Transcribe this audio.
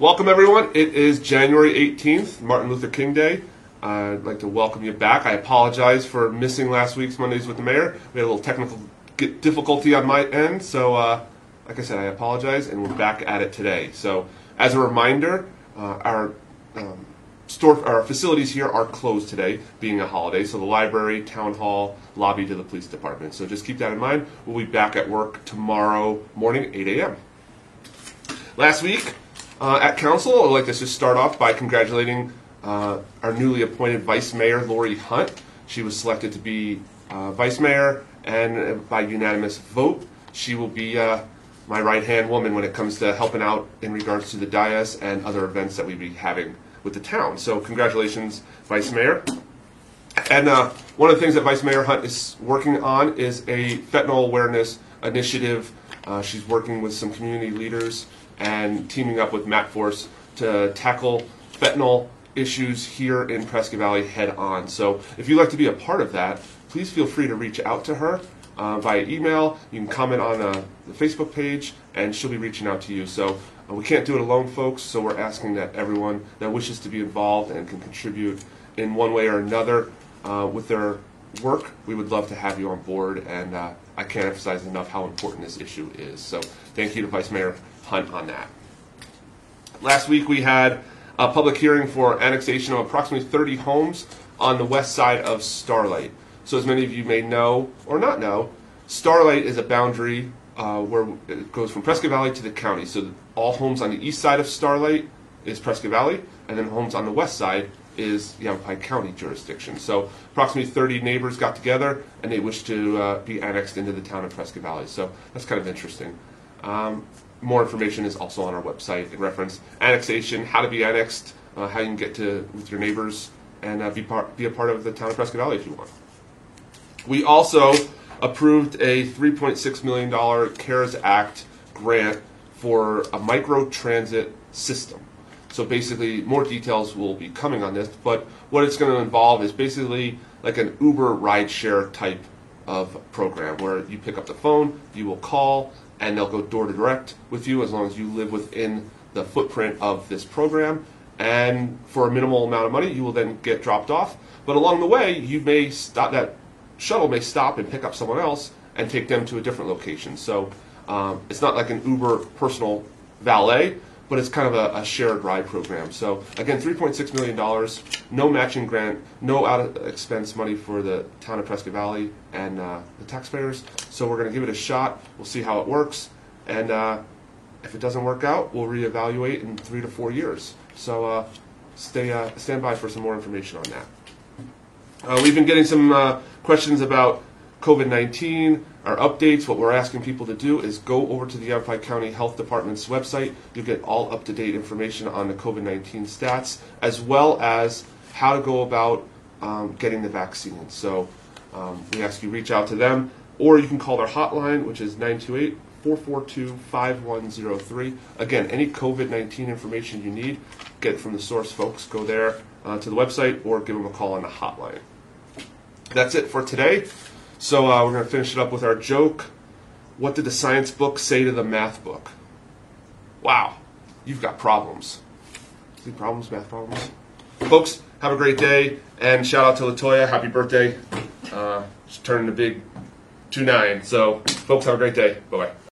Welcome, everyone. It is January 18th, Martin Luther King Day. I'd like to welcome you back. I apologize for missing last week's Mondays with the Mayor. We had a little technical difficulty on my end, so uh, like I said, I apologize, and we're back at it today. So, as a reminder, uh, our um, store, our facilities here are closed today, being a holiday. So the library, town hall, lobby to the police department. So just keep that in mind. We'll be back at work tomorrow morning, 8 a.m. Last week uh, at council, I'd like to just start off by congratulating uh, our newly appointed vice mayor, Lori Hunt. She was selected to be uh, vice mayor, and by unanimous vote, she will be uh, my right hand woman when it comes to helping out in regards to the dais and other events that we be having with the town. So, congratulations, vice mayor. And uh, one of the things that Vice Mayor Hunt is working on is a fentanyl awareness initiative. Uh, she's working with some community leaders and teaming up with MATForce to tackle fentanyl issues here in Prescott Valley head on. So if you'd like to be a part of that, please feel free to reach out to her uh, via email. You can comment on uh, the Facebook page, and she'll be reaching out to you. So uh, we can't do it alone, folks. So we're asking that everyone that wishes to be involved and can contribute in one way or another uh, with their work, we would love to have you on board. And uh, I can't emphasize enough how important this issue is. So thank you to Vice Mayor Hunt on that. Last week we had a public hearing for annexation of approximately 30 homes on the west side of Starlight. So as many of you may know or not know, Starlight is a boundary uh, where it goes from Prescott Valley to the county. So all homes on the east side of Starlight is Prescott Valley, and then homes on the west side is Yavapai County jurisdiction. So approximately 30 neighbors got together and they wish to uh, be annexed into the town of Prescott Valley. So that's kind of interesting. Um, more information is also on our website in reference annexation, how to be annexed, uh, how you can get to with your neighbors, and uh, be part be a part of the town of Prescott Valley if you want. We also approved a 3.6 million dollar CARES Act grant for a micro transit system. So basically, more details will be coming on this, but what it's going to involve is basically like an Uber rideshare type of program where you pick up the phone, you will call, and they'll go door to direct with you as long as you live within the footprint of this program. And for a minimal amount of money, you will then get dropped off. But along the way, you may stop that shuttle may stop and pick up someone else and take them to a different location. So um, it's not like an Uber personal valet, but it's kind of a, a shared ride program. So again, $3.6 million, no matching grant, no out of expense money for the town of Prescott Valley and uh, the taxpayers. So we're going to give it a shot. We'll see how it works. And uh, if it doesn't work out, we'll reevaluate in three to four years. So uh, stay uh, stand by for some more information on that. Uh, we've been getting some uh, questions about COVID 19, our updates. What we're asking people to do is go over to the Yavapai County Health Department's website. You get all up to date information on the COVID 19 stats, as well as how to go about um, getting the vaccine. So um, we ask you reach out to them, or you can call their hotline, which is 928 442 5103. Again, any COVID 19 information you need, get from the source folks. Go there uh, to the website or give them a call on the hotline. That's it for today. So uh, we're going to finish it up with our joke. What did the science book say to the math book? Wow, you've got problems. See problems, math problems? Folks, have a great day, and shout out to Latoya. Happy birthday. Uh, she's turning a big 2 9. So, folks, have a great day. Bye bye.